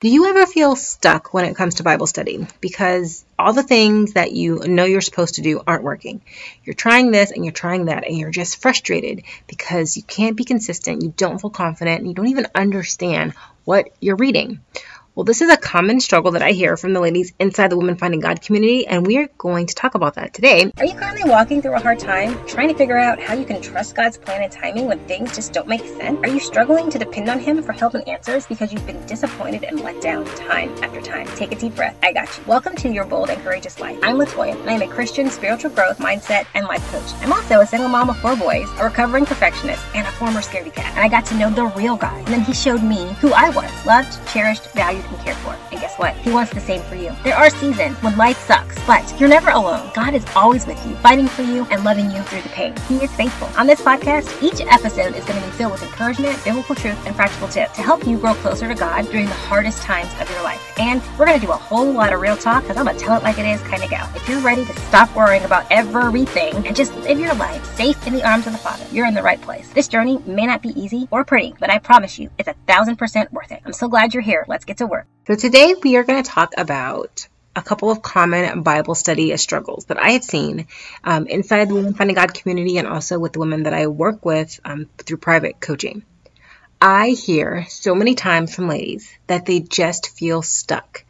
Do you ever feel stuck when it comes to Bible study because all the things that you know you're supposed to do aren't working? You're trying this and you're trying that, and you're just frustrated because you can't be consistent, you don't feel confident, and you don't even understand what you're reading. Well, this is a common struggle that I hear from the ladies inside the Women Finding God community, and we are going to talk about that today. Are you currently walking through a hard time, trying to figure out how you can trust God's plan and timing when things just don't make sense? Are you struggling to depend on Him for help and answers because you've been disappointed and let down time after time? Take a deep breath. I got you. Welcome to Your Bold and Courageous Life. I'm Latoya, and I am a Christian spiritual growth, mindset, and life coach. I'm also a single mom of four boys, a recovering perfectionist, and a former scaredy cat. And I got to know the real God. And then He showed me who I was loved, cherished, valued, and cared for. And guess what? He wants the same for you. There are seasons when life sucks, but you're never alone. God is always with you, fighting for you and loving you through the pain. He is faithful. On this podcast, each episode is going to be filled with encouragement, biblical truth, and practical tips to help you grow closer to God during the hardest times of your life. And we're going to do a whole lot of real talk because I'm a tell it like it is kind of gal. If you're ready to stop worrying about everything and just live your life safe in the arms of the Father, you're in the right place. This journey may not be easy or pretty, but I promise you, it's a thousand percent worth it. I'm so glad you're here. Let's get to work. So, today we are going to talk about a couple of common Bible study struggles that I have seen um, inside the Women Finding God community and also with the women that I work with um, through private coaching. I hear so many times from ladies that they just feel stuck.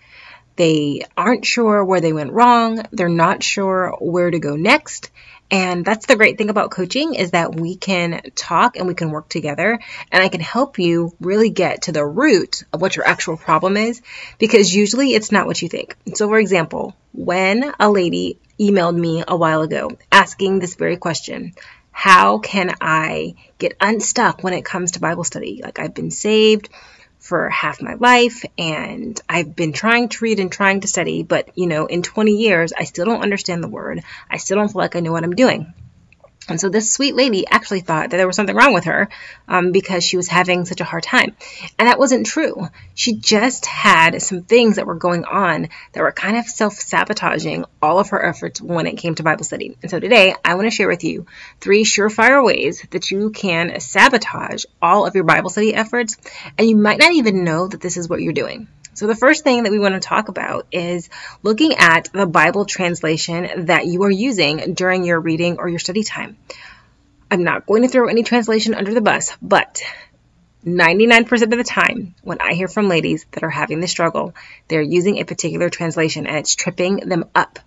They aren't sure where they went wrong, they're not sure where to go next, and that's the great thing about coaching is that we can talk and we can work together and I can help you really get to the root of what your actual problem is because usually it's not what you think. So for example, when a lady emailed me a while ago asking this very question, how can I get unstuck when it comes to Bible study? Like I've been saved, for half my life and I've been trying to read and trying to study, but you know, in 20 years, I still don't understand the word. I still don't feel like I know what I'm doing. And so this sweet lady actually thought that there was something wrong with her um, because she was having such a hard time. And that wasn't true. She just had some things that were going on that were kind of self sabotaging all of her efforts when it came to Bible study. And so today I want to share with you three surefire ways that you can sabotage all of your Bible study efforts. And you might not even know that this is what you're doing. So, the first thing that we want to talk about is looking at the Bible translation that you are using during your reading or your study time. I'm not going to throw any translation under the bus, but 99% of the time, when I hear from ladies that are having this struggle, they're using a particular translation and it's tripping them up.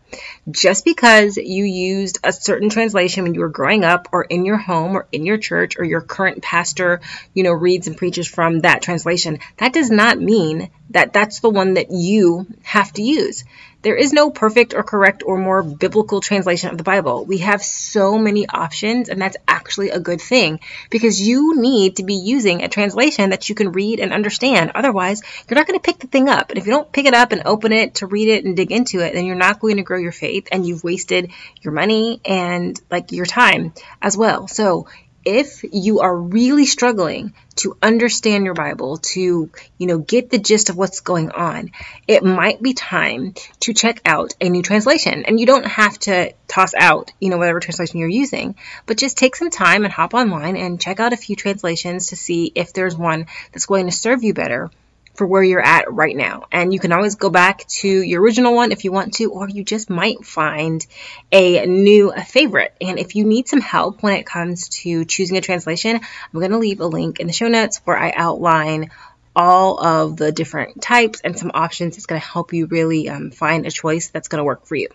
Just because you used a certain translation when you were growing up or in your home or in your church or your current pastor, you know, reads and preaches from that translation, that does not mean that that's the one that you have to use. There is no perfect or correct or more biblical translation of the Bible. We have so many options, and that's actually a good thing because you need to be using a translation that you can read and understand. Otherwise, you're not going to pick the thing up. And if you don't pick it up and open it to read it and dig into it, then you're not going to grow your faith and you've wasted your money and like your time as well. So if you are really struggling to understand your Bible, to, you know, get the gist of what's going on, it might be time to check out a new translation. And you don't have to toss out, you know, whatever translation you're using, but just take some time and hop online and check out a few translations to see if there's one that's going to serve you better for where you're at right now. And you can always go back to your original one if you want to, or you just might find a new favorite. And if you need some help when it comes to choosing a translation, I'm going to leave a link in the show notes where I outline all of the different types and some options that's going to help you really um, find a choice that's going to work for you.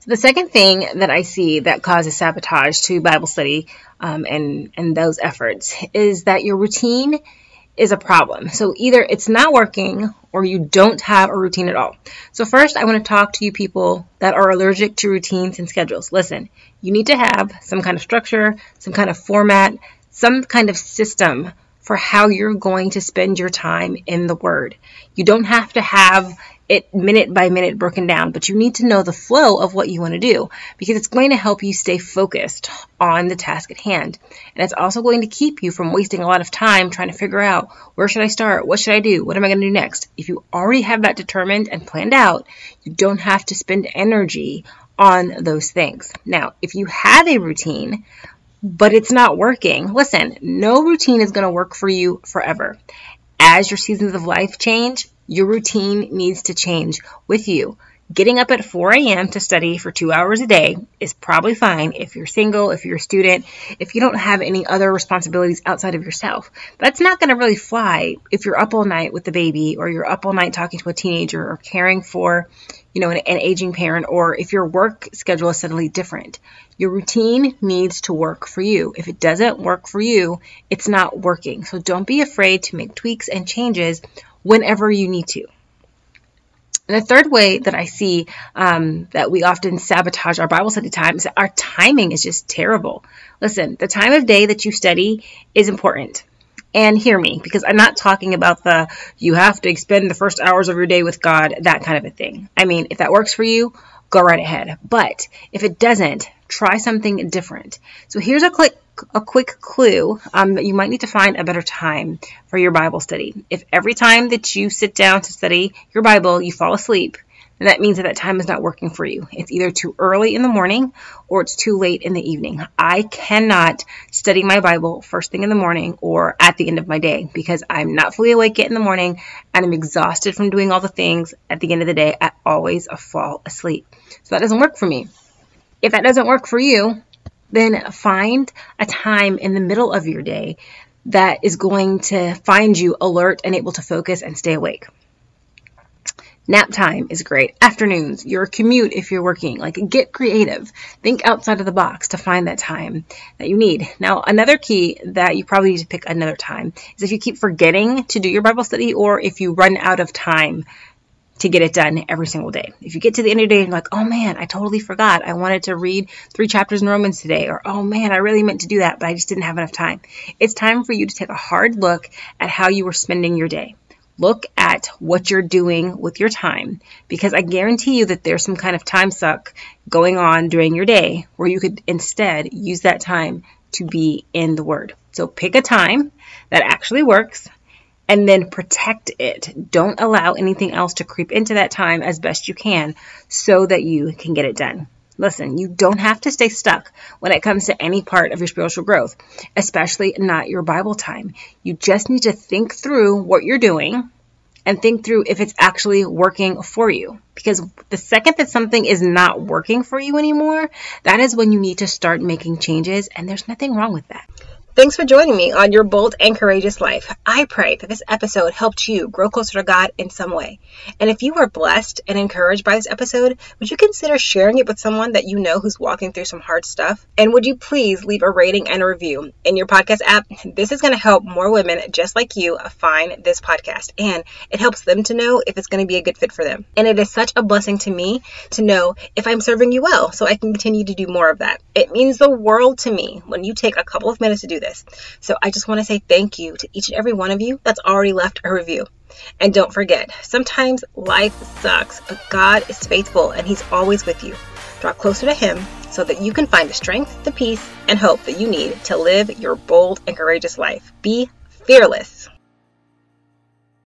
So the second thing that I see that causes sabotage to Bible study um, and and those efforts is that your routine is a problem. So either it's not working or you don't have a routine at all. So first, I want to talk to you people that are allergic to routines and schedules. Listen, you need to have some kind of structure, some kind of format, some kind of system for how you're going to spend your time in the Word. You don't have to have it minute by minute broken down, but you need to know the flow of what you want to do because it's going to help you stay focused on the task at hand. And it's also going to keep you from wasting a lot of time trying to figure out where should I start? What should I do? What am I going to do next? If you already have that determined and planned out, you don't have to spend energy on those things. Now, if you have a routine, but it's not working, listen, no routine is going to work for you forever. As your seasons of life change, your routine needs to change with you. Getting up at 4 a.m. to study for two hours a day is probably fine if you're single, if you're a student, if you don't have any other responsibilities outside of yourself. That's not going to really fly if you're up all night with the baby or you're up all night talking to a teenager or caring for, you know, an, an aging parent or if your work schedule is suddenly different. Your routine needs to work for you. If it doesn't work for you, it's not working. So don't be afraid to make tweaks and changes whenever you need to. And the third way that I see um, that we often sabotage our Bible study time is that our timing is just terrible. Listen, the time of day that you study is important. And hear me, because I'm not talking about the you have to spend the first hours of your day with God, that kind of a thing. I mean, if that works for you, go right ahead. But if it doesn't, try something different. So here's a quick a quick clue um, that you might need to find a better time for your Bible study. If every time that you sit down to study your Bible, you fall asleep, then that means that that time is not working for you. It's either too early in the morning or it's too late in the evening. I cannot study my Bible first thing in the morning or at the end of my day because I'm not fully awake yet in the morning and I'm exhausted from doing all the things. At the end of the day, I always fall asleep. So that doesn't work for me. If that doesn't work for you, then find a time in the middle of your day that is going to find you alert and able to focus and stay awake. Nap time is great. Afternoons, your commute if you're working. Like get creative. Think outside of the box to find that time that you need. Now, another key that you probably need to pick another time is if you keep forgetting to do your Bible study or if you run out of time to get it done every single day. If you get to the end of the day and you're like, oh man, I totally forgot. I wanted to read three chapters in Romans today. Or, oh man, I really meant to do that, but I just didn't have enough time. It's time for you to take a hard look at how you were spending your day. Look at what you're doing with your time because I guarantee you that there's some kind of time suck going on during your day where you could instead use that time to be in the Word. So pick a time that actually works and then protect it. Don't allow anything else to creep into that time as best you can so that you can get it done. Listen, you don't have to stay stuck when it comes to any part of your spiritual growth, especially not your Bible time. You just need to think through what you're doing and think through if it's actually working for you. Because the second that something is not working for you anymore, that is when you need to start making changes, and there's nothing wrong with that. Thanks for joining me on your bold and courageous life. I pray that this episode helped you grow closer to God in some way. And if you were blessed and encouraged by this episode, would you consider sharing it with someone that you know who's walking through some hard stuff? And would you please leave a rating and a review in your podcast app? This is going to help more women just like you find this podcast, and it helps them to know if it's going to be a good fit for them. And it is such a blessing to me to know if I'm serving you well, so I can continue to do more of that. It means the world to me when you take a couple of minutes to do this. So I just want to say thank you to each and every one of you that's already left a review. And don't forget, sometimes life sucks, but God is faithful and He's always with you. Draw closer to Him so that you can find the strength, the peace, and hope that you need to live your bold and courageous life. Be fearless.